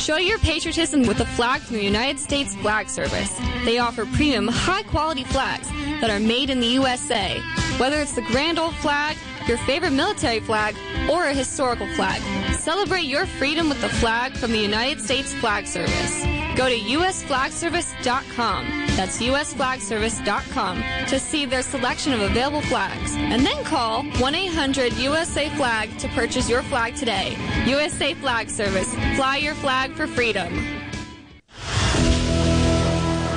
Show your patriotism with a flag from the United States Flag Service. They offer premium, high quality flags that are made in the USA. Whether it's the grand old flag, your favorite military flag, or a historical flag, celebrate your freedom with the flag from the United States Flag Service. Go to usflagservice.com. That's usflagservice.com to see their selection of available flags. And then call 1-800-USA-FLAG to purchase your flag today. USA Flag Service. Fly your flag for freedom.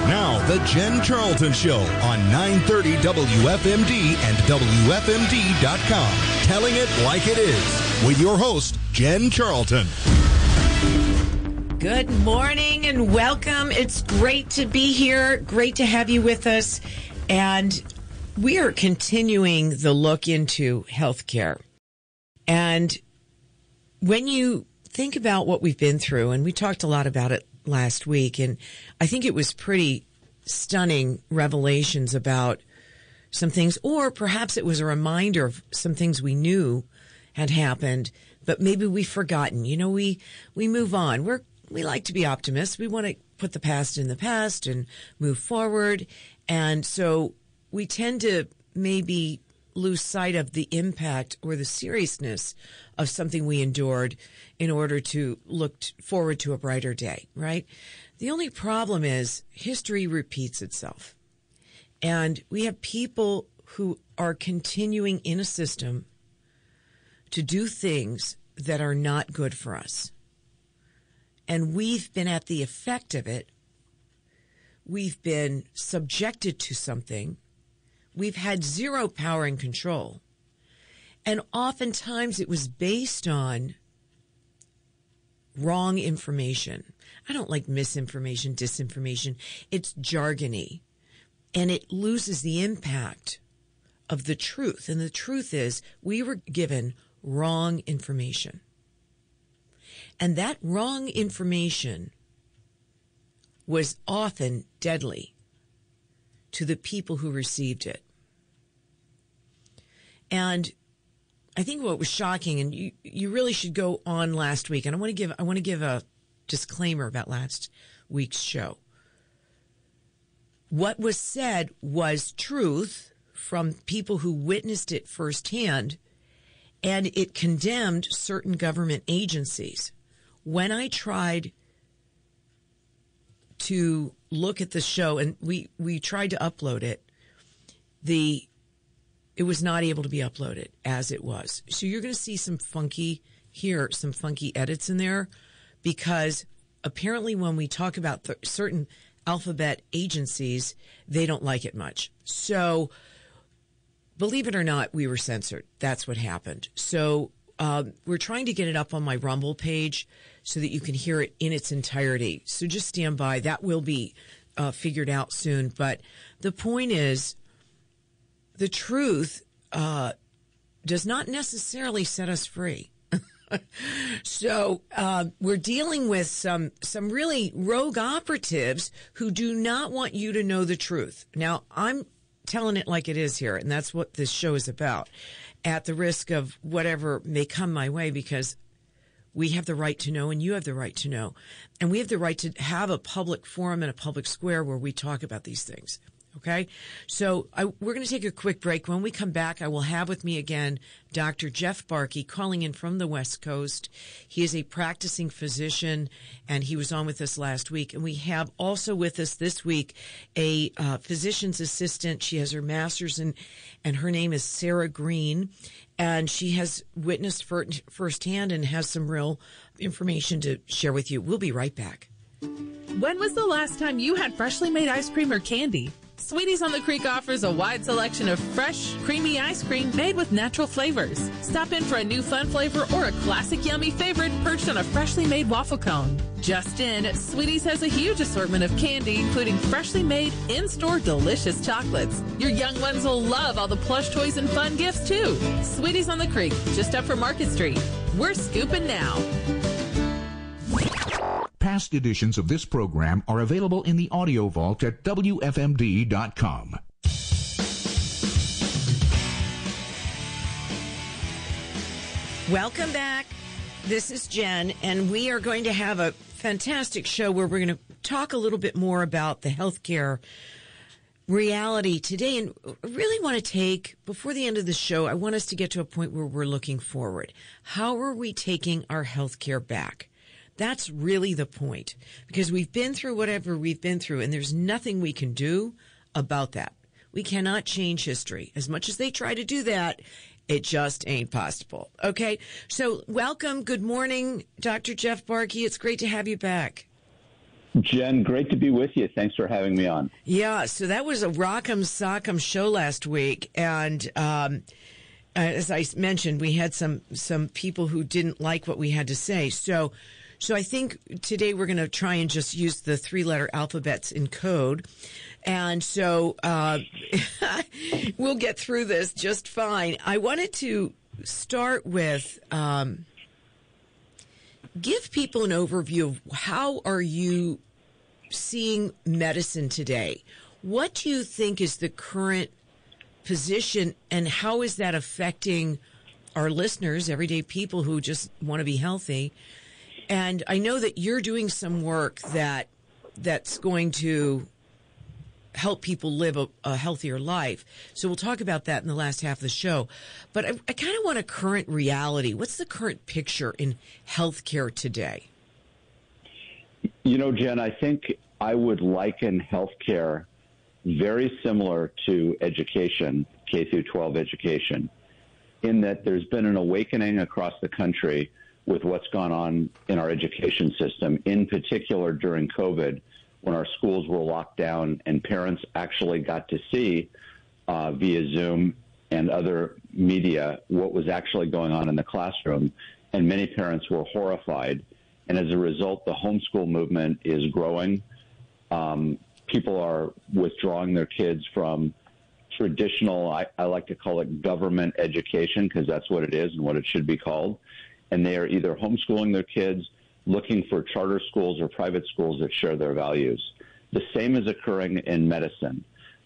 Now, the Jen Charlton Show on 930 WFMD and WFMD.com. Telling it like it is with your host, Jen Charlton. Good morning and welcome. It's great to be here. Great to have you with us. And we are continuing the look into healthcare. And when you think about what we've been through, and we talked a lot about it last week, and I think it was pretty stunning revelations about some things, or perhaps it was a reminder of some things we knew had happened, but maybe we've forgotten. You know, we, we move on. We're we like to be optimists. We want to put the past in the past and move forward. And so we tend to maybe lose sight of the impact or the seriousness of something we endured in order to look forward to a brighter day, right? The only problem is history repeats itself. And we have people who are continuing in a system to do things that are not good for us and we've been at the effect of it. We've been subjected to something. We've had zero power and control. And oftentimes it was based on wrong information. I don't like misinformation, disinformation. It's jargony and it loses the impact of the truth. And the truth is we were given wrong information. And that wrong information was often deadly to the people who received it. And I think what was shocking, and you, you really should go on last week, and I want to give I want to give a disclaimer about last week's show. What was said was truth from people who witnessed it firsthand, and it condemned certain government agencies when I tried to look at the show and we, we tried to upload it, the it was not able to be uploaded as it was. So you're going to see some funky here, some funky edits in there because apparently when we talk about th- certain alphabet agencies, they don't like it much. So believe it or not, we were censored. That's what happened. So um, we're trying to get it up on my Rumble page so that you can hear it in its entirety. So just stand by. That will be uh, figured out soon. But the point is, the truth uh, does not necessarily set us free. so uh, we're dealing with some some really rogue operatives who do not want you to know the truth. Now I'm telling it like it is here, and that's what this show is about. At the risk of whatever may come my way, because we have the right to know and you have the right to know. And we have the right to have a public forum and a public square where we talk about these things. Okay. So I, we're going to take a quick break. When we come back, I will have with me again Dr. Jeff Barke calling in from the West Coast. He is a practicing physician and he was on with us last week. And we have also with us this week a uh, physician's assistant. She has her master's in, and her name is Sarah Green. And she has witnessed firsthand and has some real information to share with you. We'll be right back. When was the last time you had freshly made ice cream or candy? Sweeties on the Creek offers a wide selection of fresh, creamy ice cream made with natural flavors. Stop in for a new fun flavor or a classic yummy favorite perched on a freshly made waffle cone. Just in, Sweeties has a huge assortment of candy, including freshly made, in-store delicious chocolates. Your young ones will love all the plush toys and fun gifts too. Sweeties on the Creek, just up from Market Street. We're scooping now. Past editions of this program are available in the audio vault at WFMD.com. Welcome back. This is Jen, and we are going to have a fantastic show where we're going to talk a little bit more about the healthcare reality today. And I really want to take, before the end of the show, I want us to get to a point where we're looking forward. How are we taking our healthcare back? That's really the point because we've been through whatever we've been through, and there's nothing we can do about that. We cannot change history. As much as they try to do that, it just ain't possible. Okay. So welcome. Good morning, Dr. Jeff Barke. It's great to have you back. Jen, great to be with you. Thanks for having me on. Yeah. So that was a rock'em sock'em show last week. And, um, as I mentioned, we had some, some people who didn't like what we had to say. So, so I think today we're going to try and just use the three letter alphabets in code. And so uh, we'll get through this just fine. I wanted to start with um, give people an overview of how are you seeing medicine today? What do you think is the current position and how is that affecting our listeners, everyday people who just want to be healthy? And I know that you're doing some work that that's going to help people live a, a, healthier life. So we'll talk about that in the last half of the show. But I, I kind of want a current reality. What's the current picture in healthcare today? You know, Jen, I think I would liken healthcare very similar to education, K through 12 education, in that there's been an awakening across the country with what's gone on in our education system, in particular during COVID when our schools were locked down and parents actually got to see uh, via Zoom and other media what was actually going on in the classroom. And many parents were horrified. And as a result, the homeschool movement is growing. Um, people are withdrawing their kids from traditional, I, I like to call it government education because that's what it is and what it should be called. And they are either homeschooling their kids looking for charter schools or private schools that share their values. The same is occurring in medicine.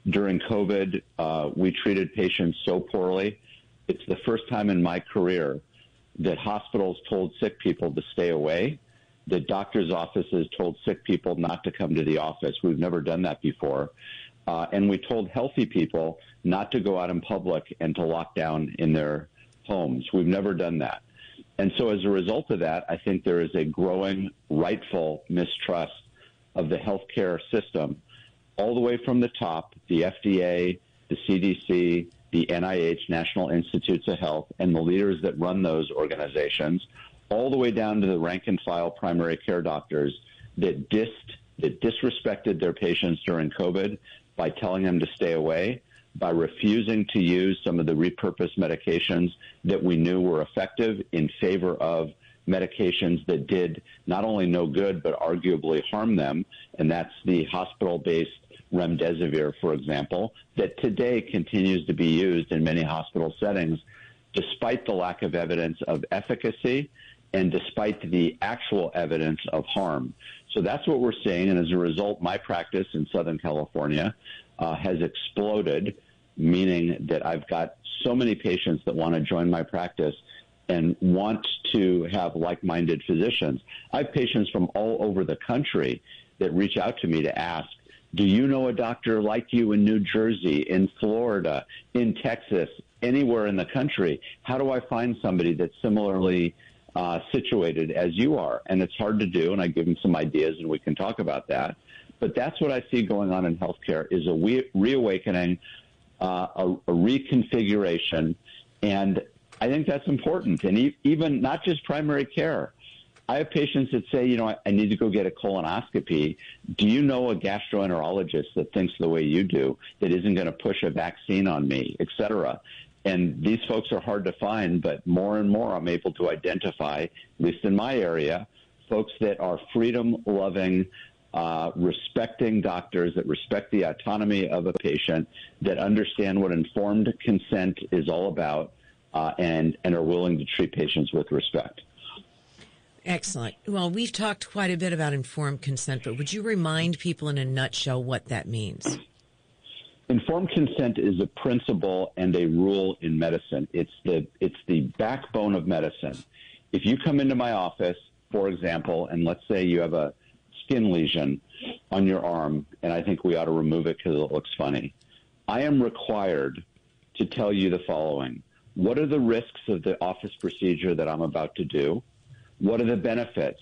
During COVID, uh, we treated patients so poorly. It's the first time in my career that hospitals told sick people to stay away, that doctors' offices told sick people not to come to the office. We've never done that before. Uh, and we told healthy people not to go out in public and to lock down in their homes. We've never done that. And so as a result of that, I think there is a growing rightful mistrust of the healthcare system all the way from the top, the FDA, the CDC, the NIH, National Institutes of Health, and the leaders that run those organizations, all the way down to the rank and file primary care doctors that dissed, that disrespected their patients during COVID by telling them to stay away by refusing to use some of the repurposed medications that we knew were effective in favor of medications that did not only no good but arguably harm them, and that's the hospital-based remdesivir, for example, that today continues to be used in many hospital settings despite the lack of evidence of efficacy and despite the actual evidence of harm. So that's what we're seeing, and as a result, my practice in Southern California uh, has exploded meaning that I've got so many patients that want to join my practice and want to have like-minded physicians. I have patients from all over the country that reach out to me to ask, do you know a doctor like you in New Jersey, in Florida, in Texas, anywhere in the country? How do I find somebody that's similarly uh, situated as you are? And it's hard to do, and I give them some ideas, and we can talk about that. But that's what I see going on in healthcare is a reawakening uh, a, a, reconfiguration. And I think that's important. And even not just primary care. I have patients that say, you know, I, I need to go get a colonoscopy. Do you know a gastroenterologist that thinks the way you do, that isn't going to push a vaccine on me, et cetera? And these folks are hard to find, but more and more I'm able to identify, at least in my area, folks that are freedom loving, uh, respecting doctors that respect the autonomy of a patient, that understand what informed consent is all about, uh, and, and are willing to treat patients with respect. Excellent. Well, we've talked quite a bit about informed consent, but would you remind people in a nutshell what that means? Informed consent is a principle and a rule in medicine. It's the it's the backbone of medicine. If you come into my office, for example, and let's say you have a skin lesion on your arm, and I think we ought to remove it because it looks funny, I am required to tell you the following. What are the risks of the office procedure that I'm about to do? What are the benefits?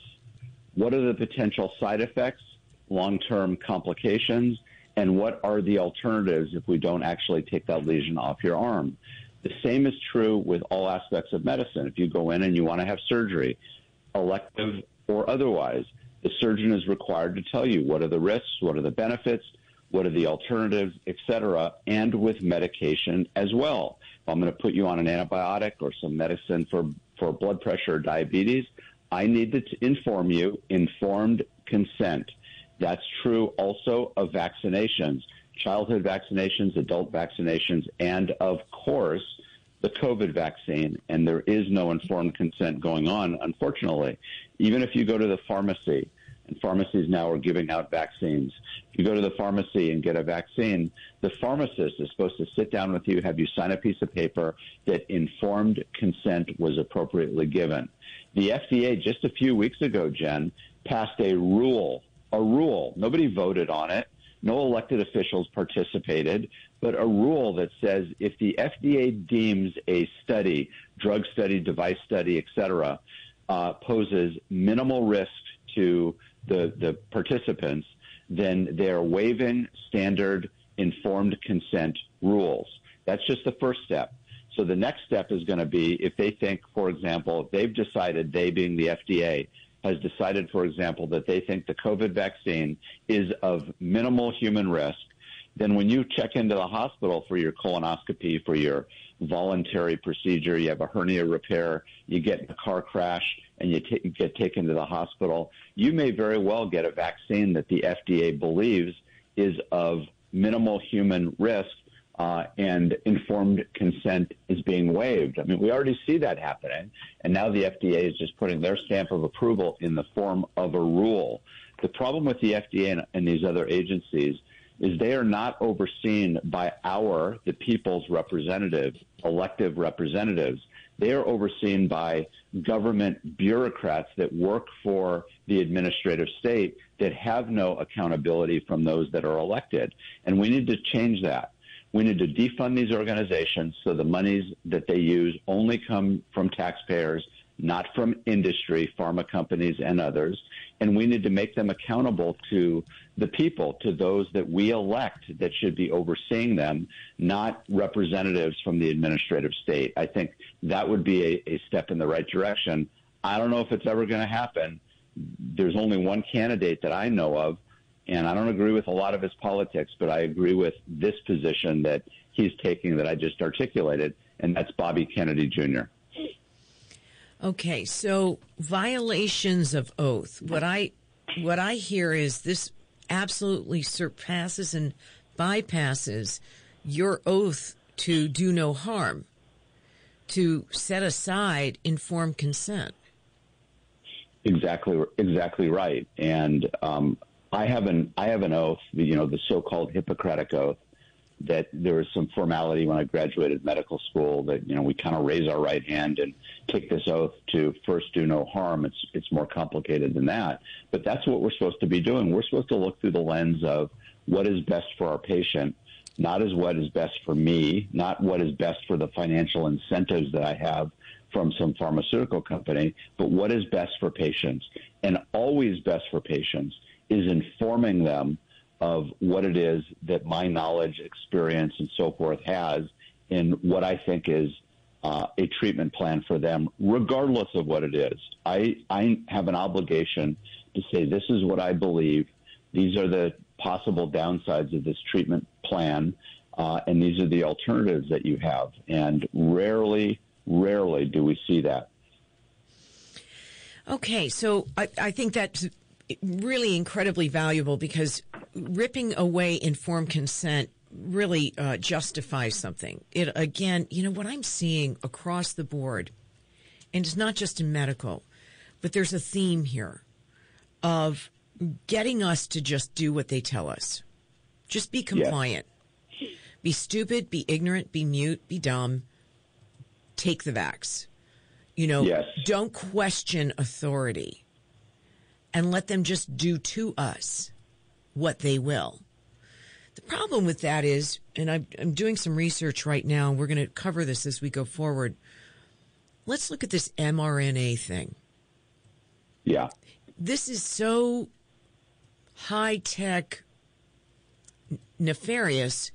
What are the potential side effects, long term complications? And what are the alternatives if we don't actually take that lesion off your arm? The same is true with all aspects of medicine. If you go in and you want to have surgery, elective or otherwise, the surgeon is required to tell you what are the risks, what are the benefits, what are the alternatives, et cetera, and with medication as well. If I'm going to put you on an antibiotic or some medicine for, for blood pressure or diabetes, I need to inform you informed consent. That's true also of vaccinations, childhood vaccinations, adult vaccinations, and of course, the COVID vaccine. And there is no informed consent going on, unfortunately. Even if you go to the pharmacy, and pharmacies now are giving out vaccines. If you go to the pharmacy and get a vaccine, the pharmacist is supposed to sit down with you, have you sign a piece of paper that informed consent was appropriately given. The FDA just a few weeks ago, Jen, passed a rule, a rule. Nobody voted on it. No elected officials participated, but a rule that says if the FDA deems a study, drug study, device study, et cetera, uh, poses minimal risk to the, the participants, then they're waiving standard informed consent rules. That's just the first step. So the next step is going to be if they think, for example, if they've decided, they being the FDA, has decided, for example, that they think the COVID vaccine is of minimal human risk, then when you check into the hospital for your colonoscopy, for your voluntary procedure, you have a hernia repair, you get in a car crash, and you t- get taken to the hospital, you may very well get a vaccine that the FDA believes is of minimal human risk uh, and informed consent is being waived. I mean, we already see that happening, and now the FDA is just putting their stamp of approval in the form of a rule. The problem with the FDA and, and these other agencies is they are not overseen by our, the people's representatives, elective representatives. They are overseen by government bureaucrats that work for the administrative state that have no accountability from those that are elected. And we need to change that. We need to defund these organizations so the monies that they use only come from taxpayers, not from industry, pharma companies, and others. And we need to make them accountable to the people, to those that we elect that should be overseeing them, not representatives from the administrative state. I think that would be a, a step in the right direction. I don't know if it's ever going to happen. There's only one candidate that I know of and I don't agree with a lot of his politics, but I agree with this position that he's taking that I just articulated, and that's Bobby Kennedy Jr. Okay, so violations of oath. What I what I hear is this absolutely surpasses and bypasses your oath to do no harm, to set aside informed consent. Exactly, exactly right. And um, I have an I have an oath, you know, the so-called Hippocratic oath, that there was some formality when I graduated medical school that you know we kind of raise our right hand and take this oath to first do no harm. It's it's more complicated than that, but that's what we're supposed to be doing. We're supposed to look through the lens of what is best for our patient, not as what is best for me, not what is best for the financial incentives that I have from some pharmaceutical company, but what is best for patients and always best for patients is informing them of what it is that my knowledge, experience, and so forth has in what I think is uh, a treatment plan for them, regardless of what it is. I, I have an obligation to say, this is what I believe. These are the possible downsides of this treatment plan, uh, and these are the alternatives that you have. And rarely, rarely do we see that. Okay, so I, I think that's really incredibly valuable because ripping away informed consent really uh, justifies something. It again, you know what I'm seeing across the board, and it's not just in medical, but there's a theme here of getting us to just do what they tell us. Just be compliant. Yeah. Be stupid, be ignorant, be mute, be dumb. Take the vax. You know, Yes. don't question authority and let them just do to us what they will. The problem with that is, and I'm, I'm doing some research right now, and we're going to cover this as we go forward. Let's look at this mRNA thing. Yeah. This is so high tech, nefarious,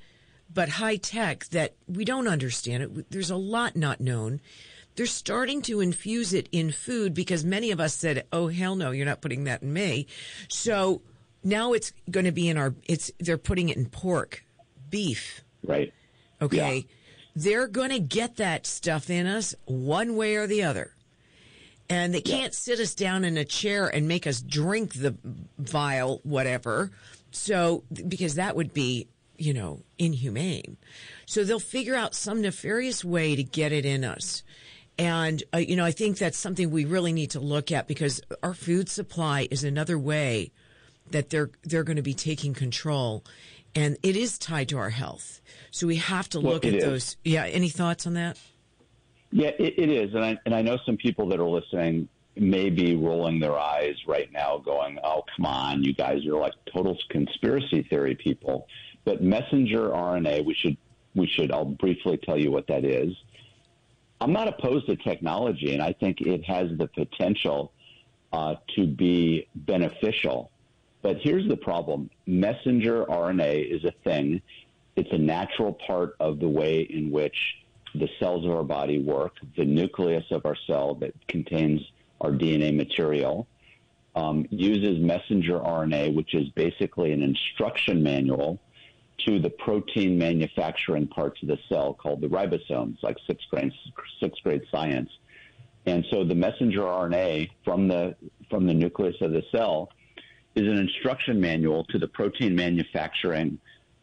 but high tech that we don't understand it. There's a lot not known. They're starting to infuse it in food because many of us said, "Oh hell no, you're not putting that in me." So now it's going to be in our. It's they're putting it in pork, beef. Right. Okay, Yeah. they're going to get that stuff in us one way or the other. And they can't sit us down in a chair and make us drink the vile whatever. So, because that would be, you know, inhumane. So they'll figure out some nefarious way to get it in us. And, uh, you know, I think that's something we really need to look at because our food supply is another way that they're, they're going to be taking control. And it is tied to our health. So we have to look it at is. those. Yeah. Any thoughts on that? Yeah, it, it is, and I and I know some people that are listening may be rolling their eyes right now, going, "Oh, come on, you guys are like total conspiracy theory people." But messenger RNA, we should we should. I'll briefly tell you what that is. I'm not opposed to technology, and I think it has the potential uh, to be beneficial. But here's the problem: messenger RNA is a thing. It's a natural part of the way in which the cells of our body work, the nucleus of our cell that contains our DNA material, um, uses messenger RNA, which is basically an instruction manual to the protein manufacturing parts of the cell called the ribosomes, like sixth grade, sixth grade science. And so the messenger RNA from the, from the nucleus of the cell is an instruction manual to the protein manufacturing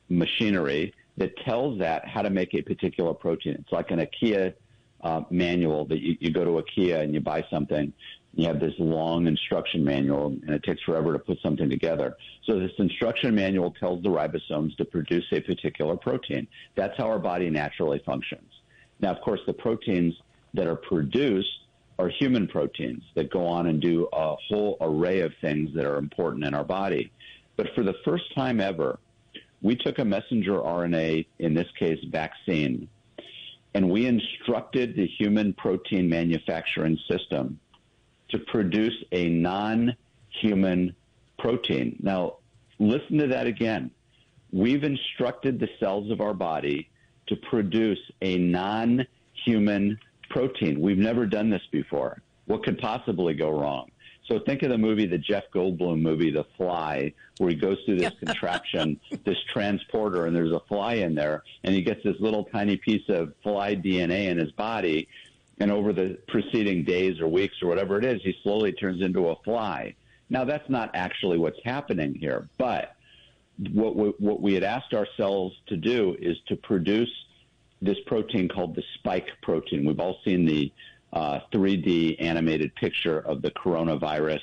machinery that tells that how to make a particular protein. It's like an IKEA uh, manual that you, you go to IKEA and you buy something. You have this long instruction manual, and it takes forever to put something together. So this instruction manual tells the ribosomes to produce a particular protein. That's how our body naturally functions. Now, of course, the proteins that are produced are human proteins that go on and do a whole array of things that are important in our body. But for the first time ever, we took a messenger RNA, in this case vaccine, and we instructed the human protein manufacturing system to produce a non human protein. Now, listen to that again. We've instructed the cells of our body to produce a non human protein. We've never done this before. What could possibly go wrong? So think of the movie, the Jeff Goldblum movie, The Fly, where he goes through this contraption, this transporter, and there's a fly in there, and he gets this little tiny piece of fly DNA in his body, and over the preceding days or weeks or whatever it is, he slowly turns into a fly. Now that's not actually what's happening here, but what we, what we had asked ourselves to do is to produce this protein called the spike protein. We've all seen the uh, 3D animated picture of the coronavirus,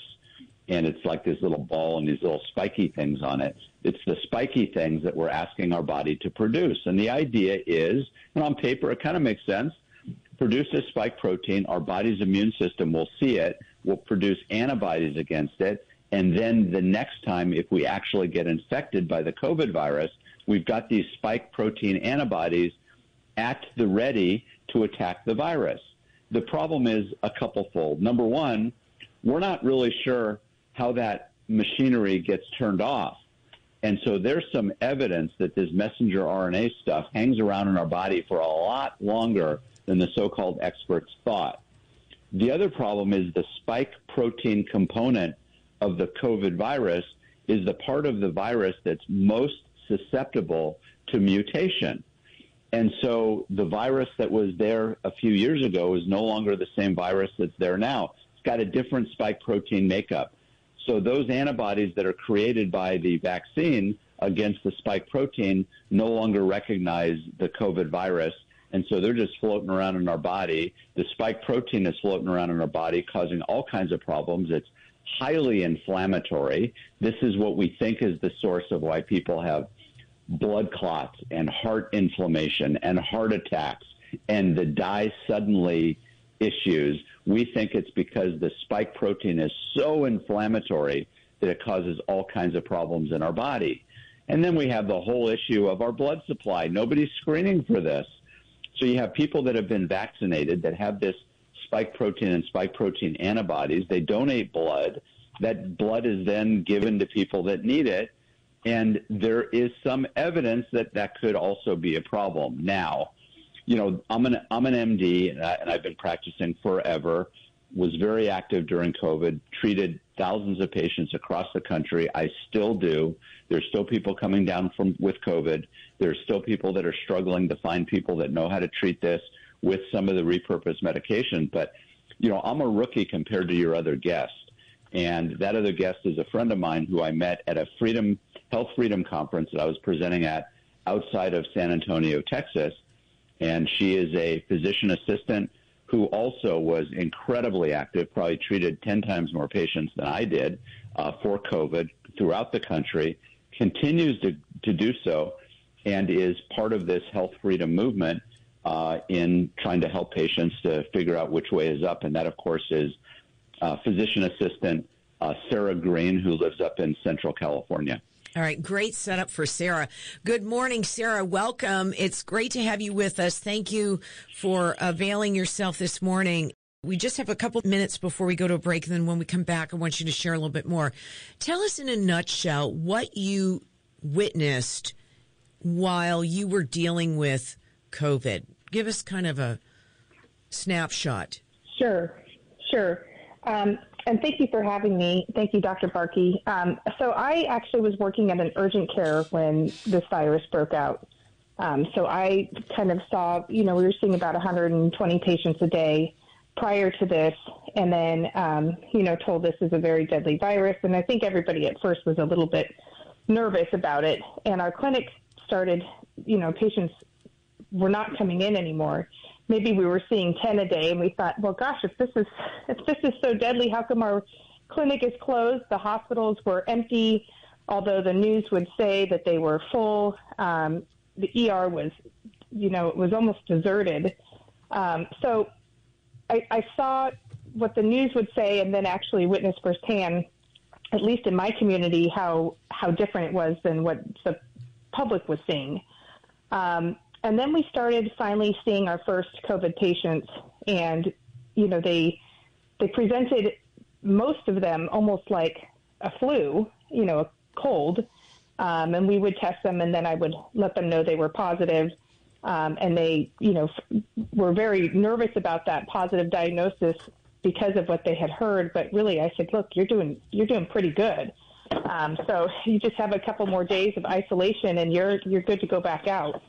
and it's like this little ball and these little spiky things on it. It's the spiky things that we're asking our body to produce. And the idea is, and on paper, it kind of makes sense. Produce this spike protein, our body's immune system will see it, will produce antibodies against it, and then the next time, if we actually get infected by the COVID virus, we've got these spike protein antibodies at the ready to attack the virus. The problem is a couple fold. Number one, we're not really sure how that machinery gets turned off. And so there's some evidence that this messenger RNA stuff hangs around in our body for a lot longer than the so called experts thought. The other problem is the spike protein component of the COVID virus is the part of the virus that's most susceptible to mutation. And so the virus that was there a few years ago is no longer the same virus that's there now. It's got a different spike protein makeup. So those antibodies that are created by the vaccine against the spike protein no longer recognize the COVID virus. And so they're just floating around in our body. The spike protein is floating around in our body, causing all kinds of problems. It's highly inflammatory. This is what we think is the source of why people have blood clots and heart inflammation and heart attacks and the die suddenly issues. We think it's because the spike protein is so inflammatory that it causes all kinds of problems in our body. And then we have the whole issue of our blood supply. Nobody's screening for this. So you have people that have been vaccinated that have this spike protein and spike protein antibodies. They donate blood. That blood is then given to people that need it. And there is some evidence that that could also be a problem. Now, you know, I'm an I'm an MD and, I, and I've been practicing forever. Was very active during COVID. Treated thousands of patients across the country. I still do. There's still people coming down from with COVID. There's still people that are struggling to find people that know how to treat this with some of the repurposed medication. But you know, I'm a rookie compared to your other guest. And that other guest is a friend of mine who I met at a Freedom Health Freedom conference that I was presenting at outside of San Antonio, Texas and she is a physician assistant who also was incredibly active, probably treated 10 times more patients than I did uh, for COVID throughout the country, continues to, to do so, and is part of this health freedom movement uh, in trying to help patients to figure out which way is up. And that, of course, is uh, physician assistant uh, Sarah Green, who lives up in Central California. All right, great setup for Sarah. Good morning, Sarah. Welcome. It's great to have you with us. Thank you for availing yourself this morning. We just have a couple minutes before we go to a break. And then when we come back, I want you to share a little bit more. Tell us in a nutshell what you witnessed while you were dealing with COVID. Give us kind of a snapshot. Sure, sure. Um, and thank you for having me. Thank you, Dr. Barke. Um, so I actually was working at an urgent care when this virus broke out. Um, so I kind of saw, you know, we were seeing about 120 patients a day prior to this, and then, um, you know, told this is a very deadly virus. And I think everybody at first was a little bit nervous about it. And our clinic started, you know, patients were not coming in anymore maybe we were seeing 10 a day and we thought, well, gosh, if this is, if this is so deadly, how come our clinic is closed? The hospitals were empty, although the news would say that they were full. Um, the ER was, you know, it was almost deserted. Um, so I, I saw what the news would say and then actually witnessed firsthand, at least in my community, how, how different it was than what the public was seeing. Um, and then we started finally seeing our first COVID patients, and you know they they presented most of them almost like a flu, you know, a cold, um, and we would test them, and then I would let them know they were positive, um, and they you know were very nervous about that positive diagnosis because of what they had heard. But really, I said, look, you're doing you're doing pretty good. Um, so you just have a couple more days of isolation, and you're you're good to go back out.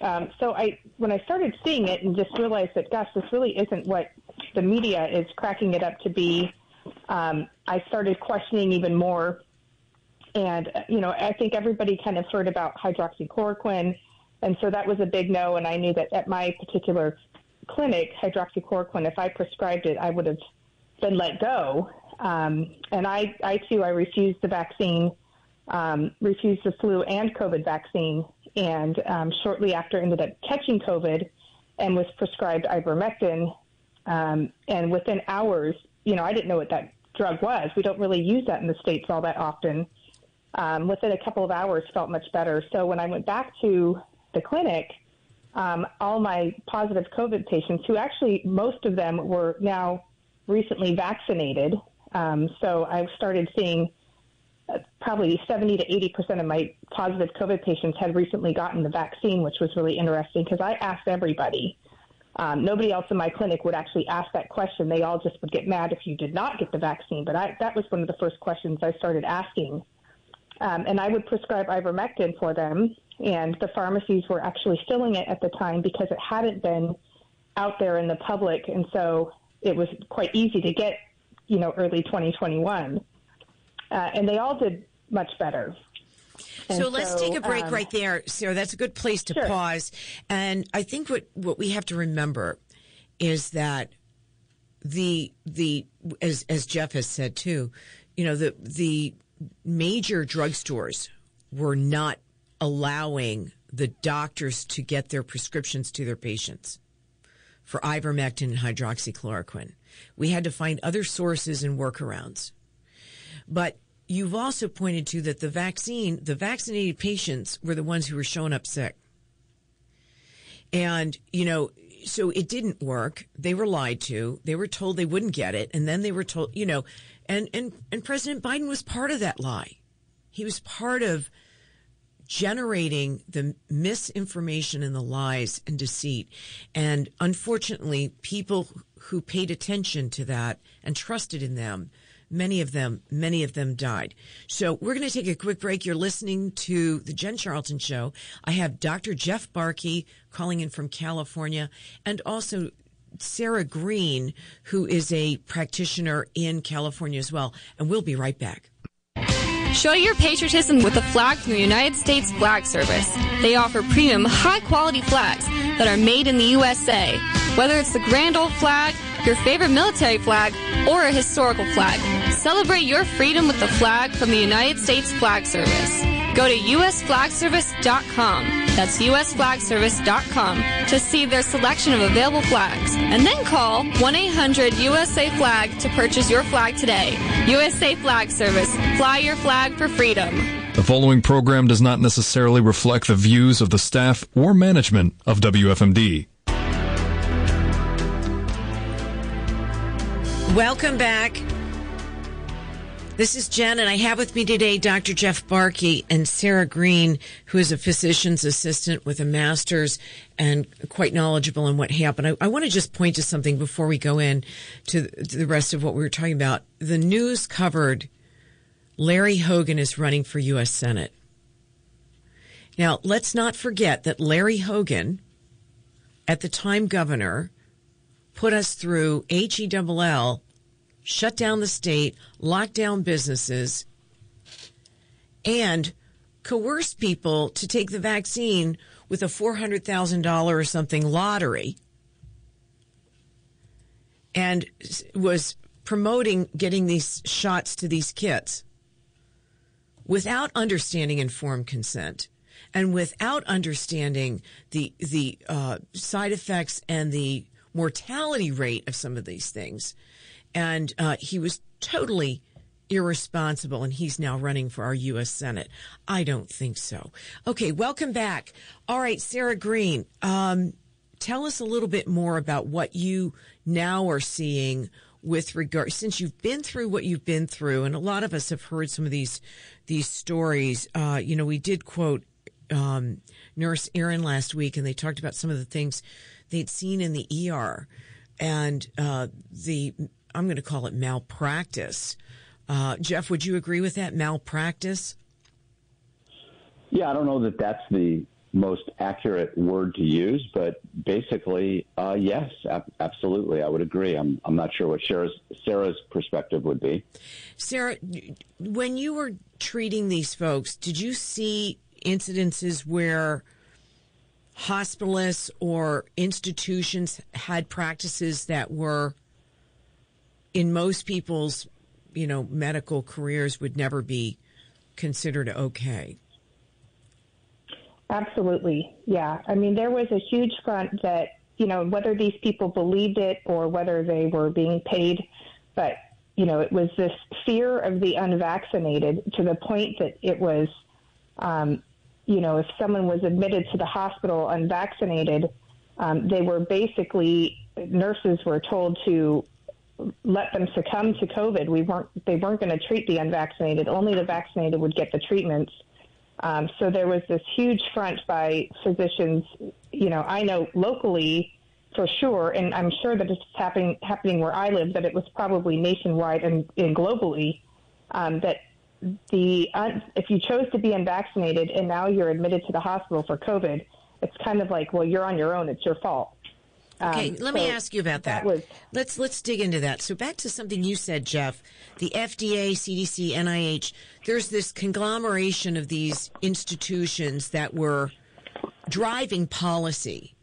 Um, so I, when I started seeing it and just realized that, gosh, this really isn't what the media is cracking it up to be, um, I started questioning even more. And, you know, I think everybody kind of heard about hydroxychloroquine. And so that was a big no. And I knew that at my particular clinic, hydroxychloroquine, if I prescribed it, I would have been let go. Um, and I, I too, I refused the vaccine, um, refused the flu and COVID vaccine and um, shortly after ended up catching COVID and was prescribed ivermectin. Um, and within hours, you know, I didn't know what that drug was. We don't really use that in the States all that often. Um, within a couple of hours, felt much better. So when I went back to the clinic, um, all my positive COVID patients, who actually most of them were now recently vaccinated. Um, so I started seeing probably 70 to 80 percent of my positive COVID patients had recently gotten the vaccine, which was really interesting because I asked everybody. Um, nobody else in my clinic would actually ask that question. They all just would get mad if you did not get the vaccine. But I, that was one of the first questions I started asking. Um, and I would prescribe ivermectin for them, and the pharmacies were actually filling it at the time because it hadn't been out there in the public, and so it was quite easy to get, you know, early 2021 uh, and they all did much better. And so let's so, take a break um, right there, Sarah. That's a good place to sure. pause. And I think what what we have to remember is that the the as as Jeff has said too, you know the the major drugstores were not allowing the doctors to get their prescriptions to their patients. for ivermectin and hydroxychloroquine. We had to find other sources and workarounds. But you've also pointed to that the vaccine, the vaccinated patients were the ones who were showing up sick. And, you know, so it didn't work. They were lied to. They were told they wouldn't get it. And then they were told, you know, and, and, and President Biden was part of that lie. He was part of generating the misinformation and the lies and deceit. And unfortunately, people who paid attention to that and trusted in them many of them, many of them died. So we're going to take a quick break. You're listening to the Jen Charlton Show. I have Dr. Jeff Barke calling in from California and also Sarah Green, who is a practitioner in California as well. And we'll be right back. Show your patriotism with a flag from the United States Flag Service. They offer premium, high quality flags that are made in the USA. Whether it's the grand old flag, your favorite military flag, or a historical flag, celebrate your freedom with the flag from the United States Flag Service. Go to usflagservice.com. That's usflagservice.com to see their selection of available flags. And then call 1-800-USA-FLAG to purchase your flag today. USA Flag Service. Fly your flag for freedom. The following program does not necessarily reflect the views of the staff or management of WFMD. Welcome back. This is Jen, and I have with me today Dr. Jeff Barke and Sarah Green, who is a physician's assistant with a master's and quite knowledgeable in what happened. I, I want to just point to something before we go in to, to the rest of what we were talking about. The news covered Larry Hogan is running for U.S. Senate. Now, let's not forget that Larry Hogan, at the time governor, put us through HELL, shut down the state, lock down businesses, and coerce people to take the vaccine with a $400,000 or something lottery. And was promoting getting these shots to these kids without understanding informed consent and without understanding the the uh, side effects and the mortality rate of some of these things. And uh, he was totally irresponsible, and he's now running for our U.S. Senate. I don't think so. Okay, welcome back. All right, Sarah Green, um, tell us a little bit more about what you now are seeing with regard since you've been through what you've been through and a lot of us have heard some of these these stories uh, you know we did quote um, nurse Erin last week and they talked about some of the things they'd seen in the ER and uh, the I'm going to call it malpractice. Uh, Jeff, would you agree with that malpractice? Yeah, I don't know that that's the most accurate word to use, but basically, uh, yes, ab- absolutely, I would agree. I'm I'm not sure what Sarah's, Sarah's perspective would be. Sarah, when you were treating these folks, did you see incidences where hospitalists or institutions had practices that were in most people's you know medical careers would never be considered okay. Absolutely. Yeah. I mean there was a huge front that you know whether these people believed it or whether they were being paid but you know it was this fear of the unvaccinated to the point that it was um, you know, if someone was admitted to the hospital unvaccinated, um, they were basically nurses were told to let them succumb to COVID. We weren't they weren't going to treat the unvaccinated. Only the vaccinated would get the treatments. Um, so there was this huge front by physicians. You know, I know locally for sure, and I'm sure that it's happening happening where I live. That it was probably nationwide and, and globally. Um, that the uh, if you chose to be unvaccinated and now you're admitted to the hospital for COVID, it's kind of like, well, you're on your own. It's your fault. Okay, um, let so me ask you about that. that was, let's let's dig into that. So back to something you said, Jeff. The FDA, CDC, NIH. There's this conglomeration of these institutions that were driving policy.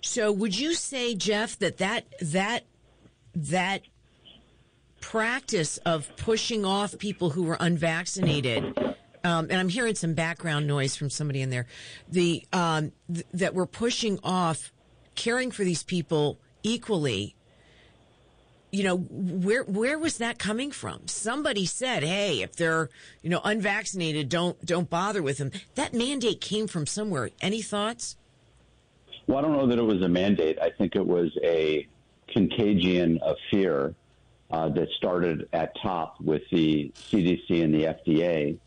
So would you say, Jeff, that that that that practice of pushing off people who were unvaccinated. Um, and I'm hearing some background noise from somebody in there. The um, th- that we're pushing off caring for these people equally, you know, where where was that coming from? Somebody said, "Hey, if they're you know unvaccinated, don't don't bother with them." That mandate came from somewhere. Any thoughts? Well, I don't know that it was a mandate. I think it was a contagion of fear uh, that started at top with the CDC and the FDA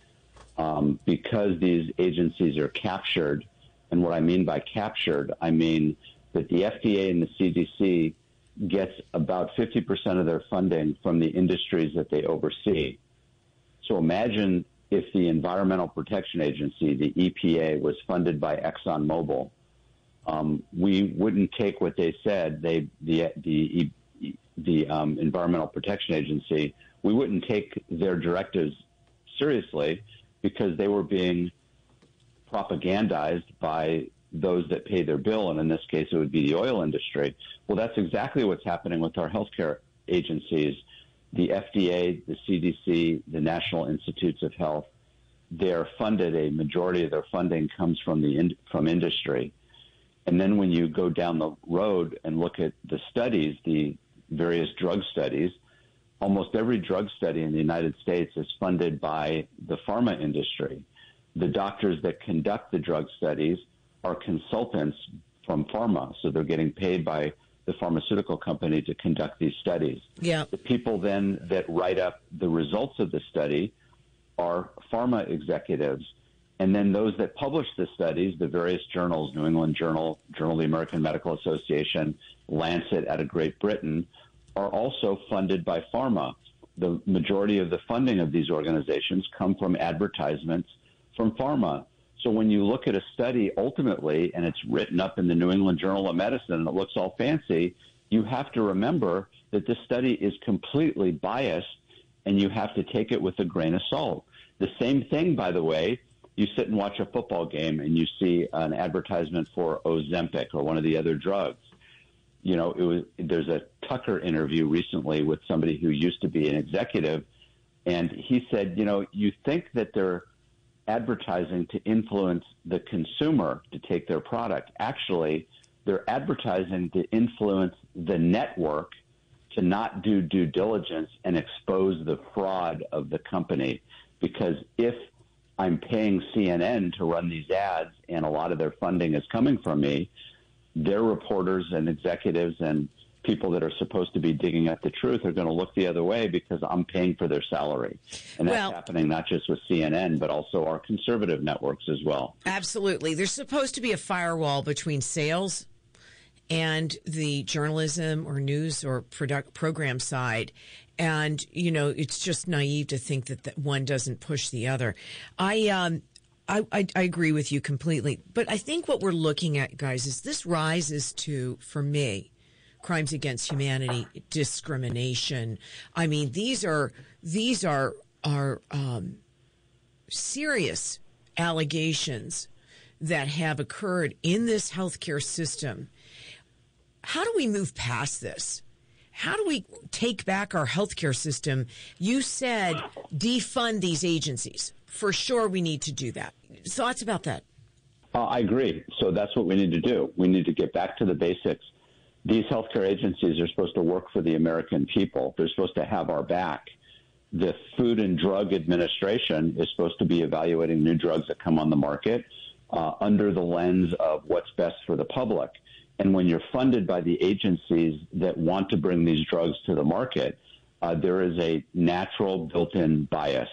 um, because these agencies are captured. And what I mean by captured, I mean that the FDA and the CDC gets about 50% of their funding from the industries that they oversee. So imagine if the Environmental Protection Agency, the EPA, was funded by ExxonMobil. Um, we wouldn't take what they said. They the the the um, Environmental Protection Agency. We wouldn't take their directives seriously because they were being propagandized by those that pay their bill, and in this case, it would be the oil industry. Well, that's exactly what's happening with our healthcare agencies, the FDA, the CDC, the National Institutes of Health. They're funded. A majority of their funding comes from the in, from industry, and then when you go down the road and look at the studies, the various drug studies, almost every drug study in the United States is funded by the pharma industry. The doctors that conduct the drug studies are consultants from pharma, so they're getting paid by the pharmaceutical company to conduct these studies. Yeah. The people then that write up the results of the study are pharma executives. And then those that publish the studies, the various journals, New England Journal, Journal of the American Medical Association, Lancet out of Great Britain, are also funded by pharma. The majority of the funding of these organizations come from advertisements from pharma. So when you look at a study ultimately and it's written up in the New England Journal of Medicine and it looks all fancy, you have to remember that this study is completely biased and you have to take it with a grain of salt. The same thing, by the way, you sit and watch a football game and you see an advertisement for Ozempic or one of the other drugs. You know, it was there's a Tucker interview recently with somebody who used to be an executive and he said, you know, you think that they're advertising to influence the consumer to take their product. Actually, they're advertising to influence the network to not do due diligence and expose the fraud of the company. Because if I'm paying CNN to run these ads and a lot of their funding is coming from me, their reporters and executives and people that are supposed to be digging up the truth are going to look the other way because I'm paying for their salary. And that's Well- happening not just with CNN, but also our conservative networks as well. Absolutely. There's supposed to be a firewall between sales and the journalism or news or product program side. And, you know, it's just naive to think that, that one doesn't push the other. I, um, I, I, I agree with you completely. But I think what we're looking at, guys, is this rises to, for me, crimes against humanity, discrimination. I mean, these are, these are, are, um, serious allegations that have occurred in this healthcare system. How do we move past this? How do we take back our healthcare system? You said defund these agencies. For sure, we need to do that. Thoughts about that? Uh, I agree. So that's what we need to do. We need to get back to the basics. These healthcare agencies are supposed to work for the American people. They're supposed to have our back. The Food and Drug Administration is supposed to be evaluating new drugs that come on the market uh, under the lens of what's best for the public. And when you're funded by the agencies that want to bring these drugs to the market, uh, there is a natural built-in bias.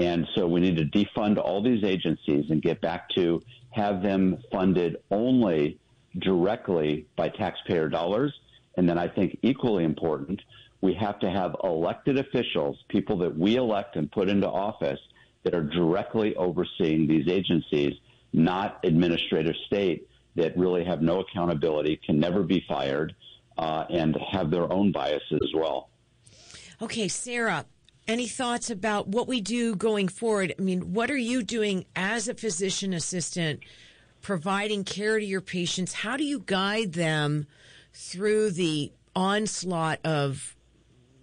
And so we need to defund all these agencies and get back to have them funded only directly by taxpayer dollars. And then I think equally important, we have to have elected officials, people that we elect and put into office that are directly overseeing these agencies, not administrative state that really have no accountability, can never be fired, uh, and have their own biases as well. Okay, Sarah, any thoughts about what we do going forward? I mean, what are you doing as a physician assistant, providing care to your patients? How do you guide them through the onslaught of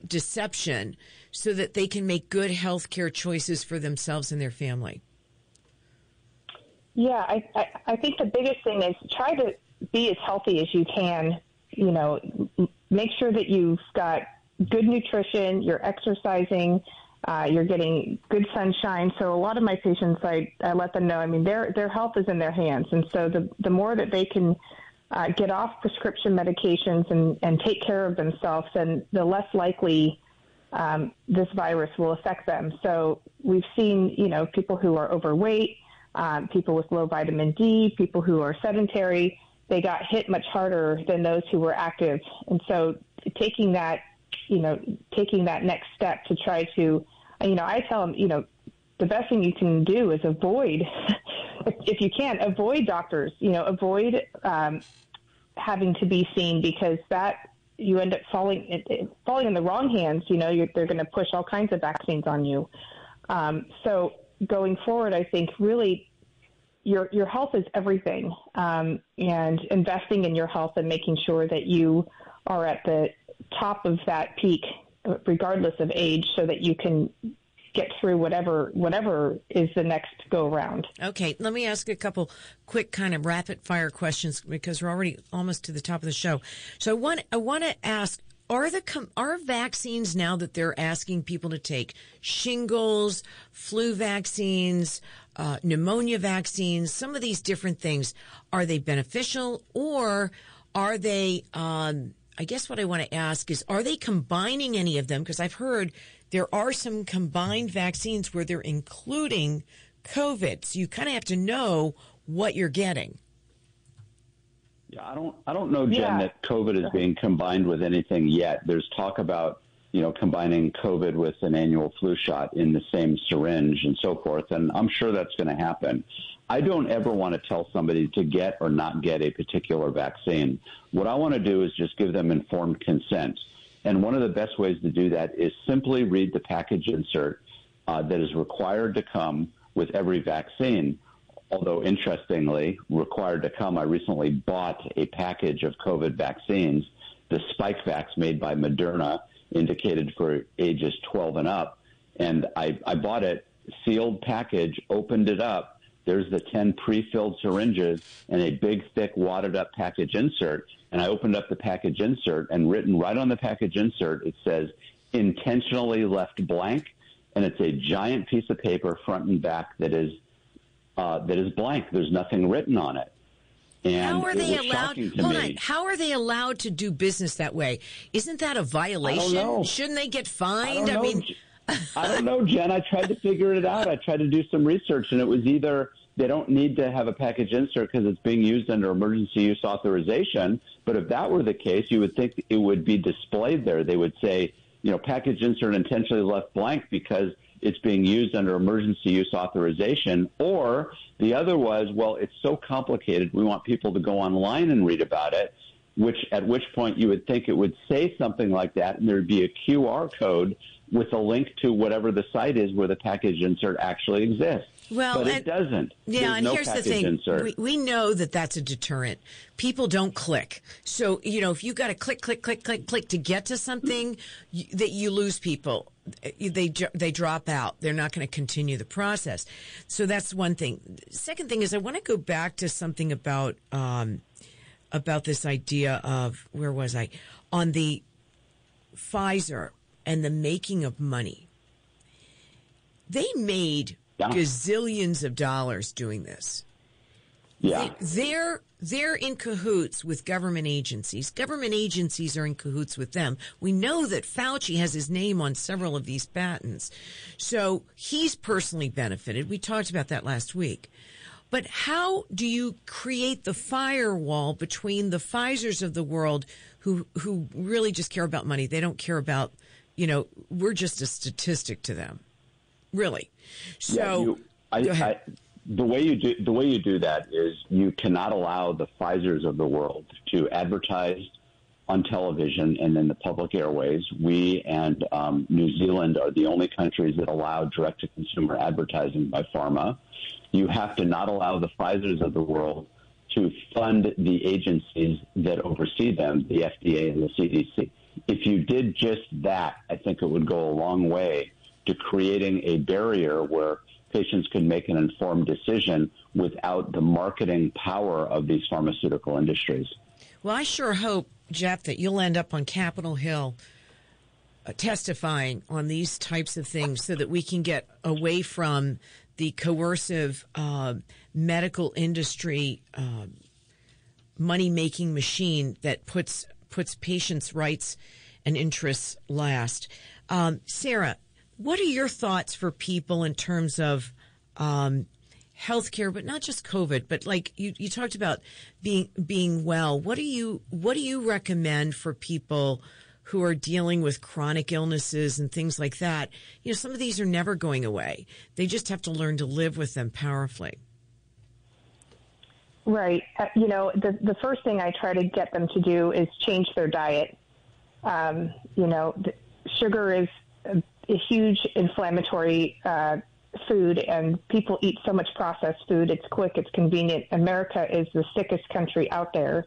deception so that they can make good healthcare choices for themselves and their family? Yeah, I, I, I think the biggest thing is try to be as healthy as you can you know, make sure that you've got good nutrition, you're exercising, uh, you're getting good sunshine. So a lot of my patients, I, I let them know. I mean, their their health is in their hands, and so the the more that they can uh, get off prescription medications and and take care of themselves, and the less likely um, this virus will affect them. So we've seen, you know, people who are overweight, um, people with low vitamin D, people who are sedentary. They got hit much harder than those who were active, and so taking that you know, taking that next step to try to, you know, I tell them, you know, the best thing you can do is avoid, if you can, avoid doctors, you know, avoid um, having to be seen because that you end up falling falling in the wrong hands. You know, they're going to push all kinds of vaccines on you. Um, so going forward, I think really your your health is everything, um, and investing in your health and making sure that you are at the top of that peak, regardless of age, so that you can get through whatever whatever is the next go round. Okay, let me ask a couple quick kind of rapid fire questions because we're already almost to the top of the show. So I want I want to ask are the are vaccines now that they're asking people to take shingles, flu vaccines, uh, pneumonia vaccines, some of these different things, are they beneficial or are they um, I guess what I want to ask is, are they combining any of them? Because I've heard there are some combined vaccines where they're including COVID. So you kind of have to know what you're getting. Yeah, I don't, I don't know, Jen, yeah. that COVID is being combined with anything yet. There's talk about, you know, combining COVID with an annual flu shot in the same syringe and so forth, and I'm sure that's going to happen. I don't ever want to tell somebody to get or not get a particular vaccine. What I want to do is just give them informed consent. And one of the best ways to do that is simply read the package insert uh, that is required to come with every vaccine. Although, interestingly, required to come, I recently bought a package of COVID vaccines, the Spikevax made by Moderna, indicated for ages 12 and up. And I, I bought it, sealed package, opened it up, there's the 10 pre-filled syringes and a big, thick, wadded up package insert. And I opened up the package insert and written right on the package insert, it says intentionally left blank. And it's a giant piece of paper front and back that is, uh, that is blank. There's nothing written on it. And how are they allowed? Hold me. on. How are they allowed to do business that way? Isn't that a violation? Shouldn't they get fined? I, I mean, I don't know, Jen. I tried to figure it out. I tried to do some research, and it was either they don't need to have a package insert because it's being used under emergency use authorization. But if that were the case, you would think it would be displayed there. They would say, you know, package insert intentionally left blank because it's being used under emergency use authorization. Or the other was, well, it's so complicated. We want people to go online and read about it. Which at which point you would think it would say something like that, and there'd be a QR code with a link to whatever the site is where the package insert actually exists. Well, but it doesn't. Yeah, There's and no here's the thing: we, we, know that that's a deterrent. People don't click, so you know if you got to click, click, click, click, click to get to something, you, that you lose people. They they drop out. They're not going to continue the process. So that's one thing. Second thing is I want to go back to something about um, about this idea of where was I on the Pfizer and the making of money. They made yeah. gazillions of dollars doing this. Yeah. They, are they're in cahoots with government agencies. Government agencies are in cahoots with them. We know that Fauci has his name on several of these patents. So he's personally benefited. We talked about that last week. But how do you create the firewall between the Pfizers of the world who who really just care about money? They don't care about, you know, we're just a statistic to them. Really. So yeah, you, I, I, the way you do the way you do that is you cannot allow the Pfizer's of the world to advertise on television and in the public airways. We and um, New Zealand are the only countries that allow direct to consumer advertising by pharma. You have to not allow the Pfizer's of the world to fund the agencies that oversee them, the FDA and the CDC. If you did just that, I think it would go a long way to creating a barrier where patients can make an informed decision without the marketing power of these pharmaceutical industries. Well, I sure hope, Jeff, that you'll end up on Capitol Hill uh, testifying on these types of things so that we can get away from the coercive uh, medical industry uh, money making machine that puts puts patients' rights and interests last. Um, Sarah, what are your thoughts for people in terms of um, healthcare, but not just COVID, but like you, you talked about being being well. What do you what do you recommend for people who are dealing with chronic illnesses and things like that? You know, some of these are never going away. They just have to learn to live with them powerfully. Right. Uh, you know, the the first thing I try to get them to do is change their diet. Um, you know, sugar is a, a huge inflammatory uh, food, and people eat so much processed food. It's quick, it's convenient. America is the sickest country out there,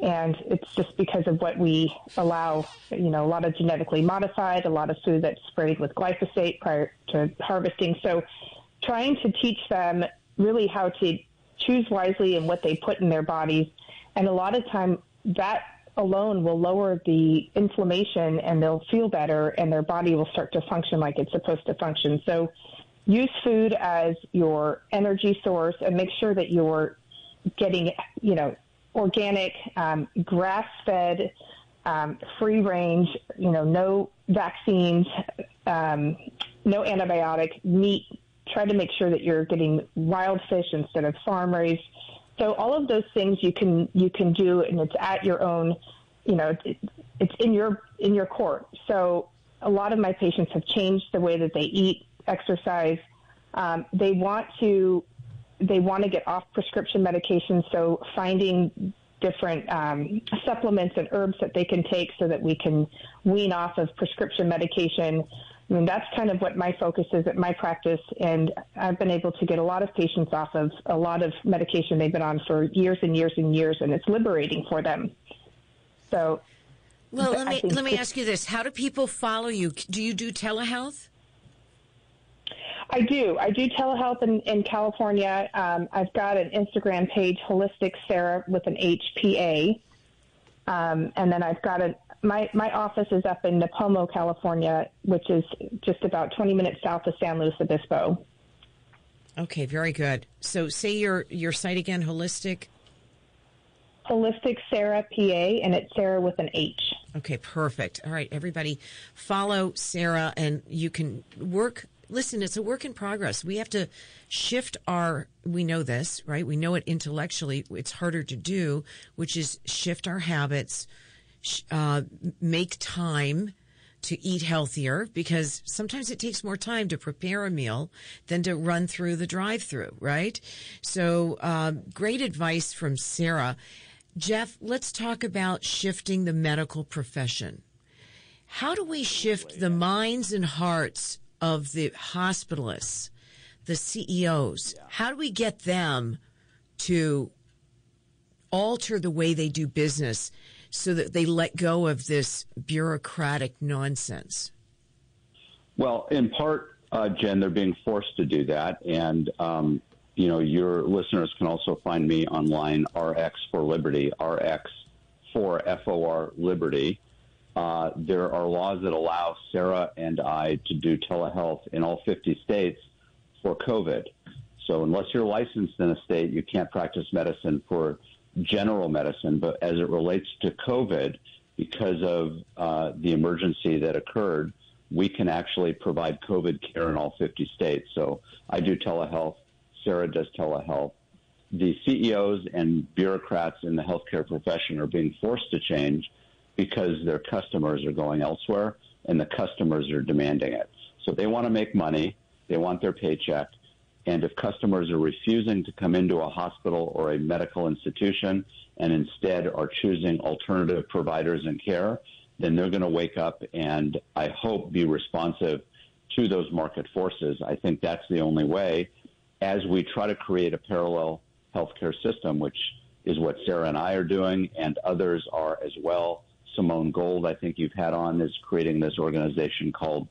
and it's just because of what we allow. You know, a lot of genetically modified, a lot of food that's sprayed with glyphosate prior to harvesting. So, trying to teach them really how to choose wisely and what they put in their bodies, and a lot of time that alone will lower the inflammation and they'll feel better and their body will start to function like it's supposed to function. So use food as your energy source and make sure that you're getting, you know, organic, um, grass fed, um, free range, you know, no vaccines, um, no antibiotic meat. Try to make sure that you're getting wild fish instead of farm raised. So all of those things you can you can do, and it's at your own, you know, it's in your in your court. So a lot of my patients have changed the way that they eat exercise. Um, they want to they want to get off prescription medications, so finding different um, supplements and herbs that they can take so that we can wean off of prescription medication. I mean, that's kind of what my focus is at my practice, and I've been able to get a lot of patients off of a lot of medication they've been on for years and years and years, and it's liberating for them. So, well, let me let me ask you this: How do people follow you? Do you do telehealth? I do. I do telehealth in, in California. Um, I've got an Instagram page, Holistic Sarah with an HPA. Um, and then I've got a, my, my office is up in Nipomo, California, which is just about 20 minutes south of San Luis Obispo. Okay, very good. So say your, your site again, Holistic. Holistic Sarah PA, and it's Sarah with an H. Okay, perfect. All right, everybody, follow Sarah, and you can work listen, it's a work in progress. We have to shift our, we know this, right? We know it intellectually. It's harder to do, which is shift our habits, uh, make time to eat healthier because sometimes it takes more time to prepare a meal than to run through the drive through, right? So, um, great advice from Sarah. Jeff, let's talk about shifting the medical profession. How do we shift the minds and hearts of the hospitalists, the CEOs? How do we get them to alter the way they do business so that they let go of this bureaucratic nonsense? Well, in part, uh, Jen, they're being forced to do that. And, um, you know, your listeners can also find me online, RX for Liberty, RX for FOR Liberty. Uh, there are laws that allow Sarah and I to do telehealth in all 50 states for COVID. So unless you're licensed in a state, you can't practice medicine for general medicine. But as it relates to COVID, because of uh, the emergency that occurred, we can actually provide COVID care in all 50 states. So I do telehealth. Sarah does telehealth. The CEOs and bureaucrats in the healthcare profession are being forced to change because their customers are going elsewhere and the customers are demanding it. So they want to make money, they want their paycheck, and if customers are refusing to come into a hospital or a medical institution and instead are choosing alternative providers and care, then they're going to wake up and I hope be responsive to those market forces. I think that's the only way as we try to create a parallel healthcare system, which is what Sarah and I are doing and others are as well Simone Gold, I think you've had on, is creating this organization called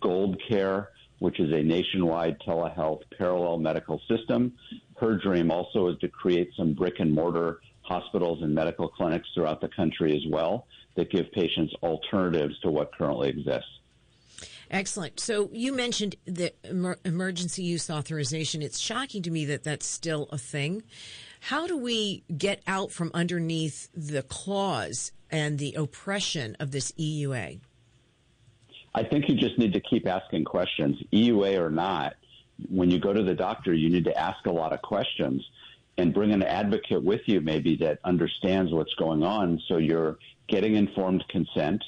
Gold Care, which is a nationwide telehealth parallel medical system. Her dream also is to create some brick and mortar hospitals and medical clinics throughout the country as well that give patients alternatives to what currently exists. Excellent. So you mentioned the emer- emergency use authorization. It's shocking to me that that's still a thing. How do we get out from underneath the clause and the oppression of this EUA? I think you just need to keep asking questions, EUA or not. When you go to the doctor, you need to ask a lot of questions and bring an advocate with you, maybe that understands what's going on. So you're getting informed consent.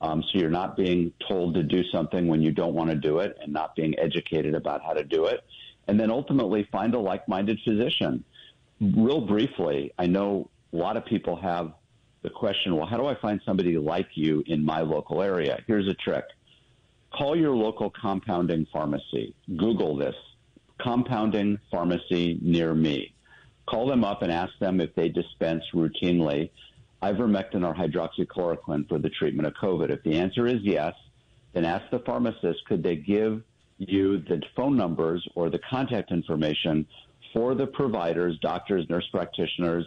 Um, so you're not being told to do something when you don't want to do it and not being educated about how to do it. And then ultimately find a like minded physician. Real briefly, I know a lot of people have the question well, how do I find somebody like you in my local area? Here's a trick call your local compounding pharmacy. Google this compounding pharmacy near me. Call them up and ask them if they dispense routinely ivermectin or hydroxychloroquine for the treatment of COVID. If the answer is yes, then ask the pharmacist could they give you the phone numbers or the contact information for the providers, doctors, nurse practitioners,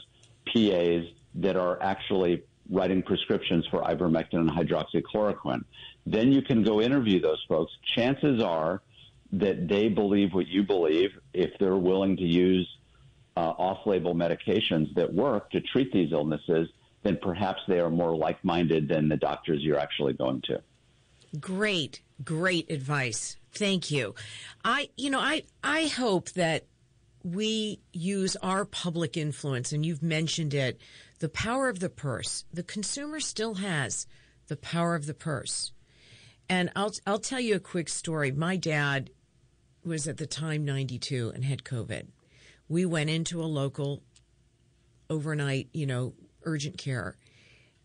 PAs that are actually writing prescriptions for ivermectin and hydroxychloroquine. Then you can go interview those folks. Chances are that they believe what you believe if they're willing to use uh, off-label medications that work to treat these illnesses then perhaps they are more like minded than the doctors you're actually going to. Great, great advice. Thank you. I, you know, I, I hope that we use our public influence, and you've mentioned it, the power of the purse. The consumer still has the power of the purse. And I'll, I'll tell you a quick story. My dad was at the time 92 and had COVID. We went into a local overnight, you know, urgent care.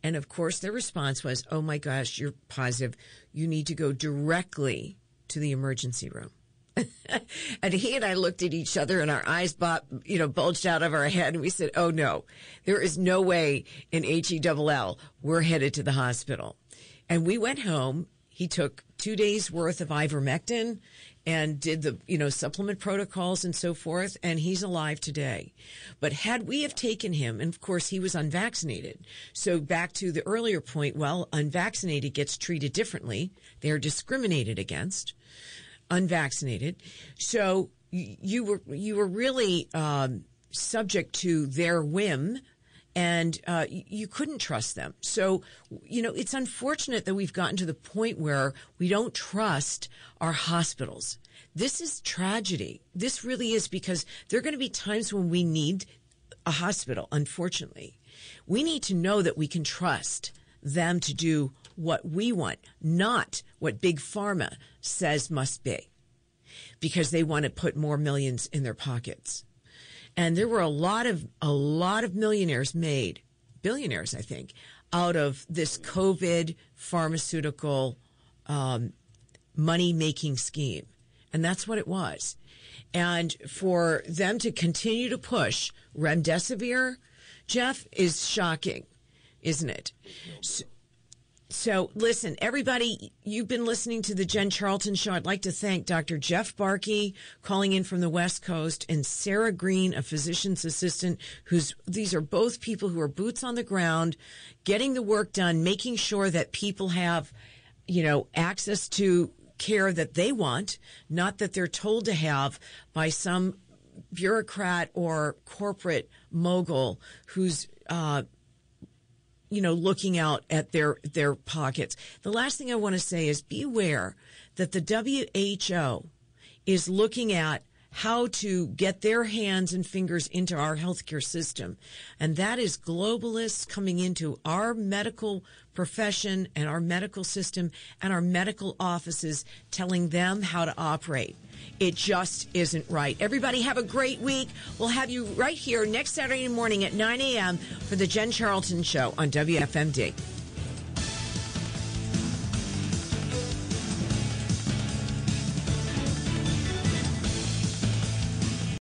And of course, their response was, Oh my gosh, you're positive. You need to go directly to the emergency room. and he and I looked at each other and our eyes bought, you know, bulged out of our head. And we said, Oh no, there is no way in HELL we're headed to the hospital. And we went home. He took two days worth of ivermectin and did the you know supplement protocols and so forth and he's alive today. But had we have taken him and of course he was unvaccinated. So back to the earlier point well unvaccinated gets treated differently. They're discriminated against. Unvaccinated. So you were you were really um, subject to their whim and uh, you couldn't trust them. So, you know, it's unfortunate that we've gotten to the point where we don't trust our hospitals. This is tragedy. This really is because there are going to be times when we need a hospital, unfortunately. We need to know that we can trust them to do what we want, not what Big Pharma says must be, because they want to put more millions in their pockets. And there were a lot of a lot of millionaires made, billionaires, I think, out of this COVID pharmaceutical um, money making scheme, and that's what it was. And for them to continue to push remdesivir, Jeff, is shocking, isn't it? So, listen, everybody, you've been listening to the Jen Charlton Show. I'd like to thank Dr. Jeff Barke, calling in from the West Coast, and Sarah Green, a physician's assistant, who's, these are both people who are boots on the ground, getting the work done, making sure that people have, you know, access to care that they want, not that they're told to have by some bureaucrat or corporate mogul who's, uh, you know, looking out at their their pockets. The last thing I want to say is beware that the WHO is looking at how to get their hands and fingers into our healthcare system. And that is globalists coming into our medical profession and our medical system and our medical offices telling them how to operate. It just isn't right. Everybody have a great week. We'll have you right here next Saturday morning at 9 a.m. for the Jen Charlton Show on WFMD.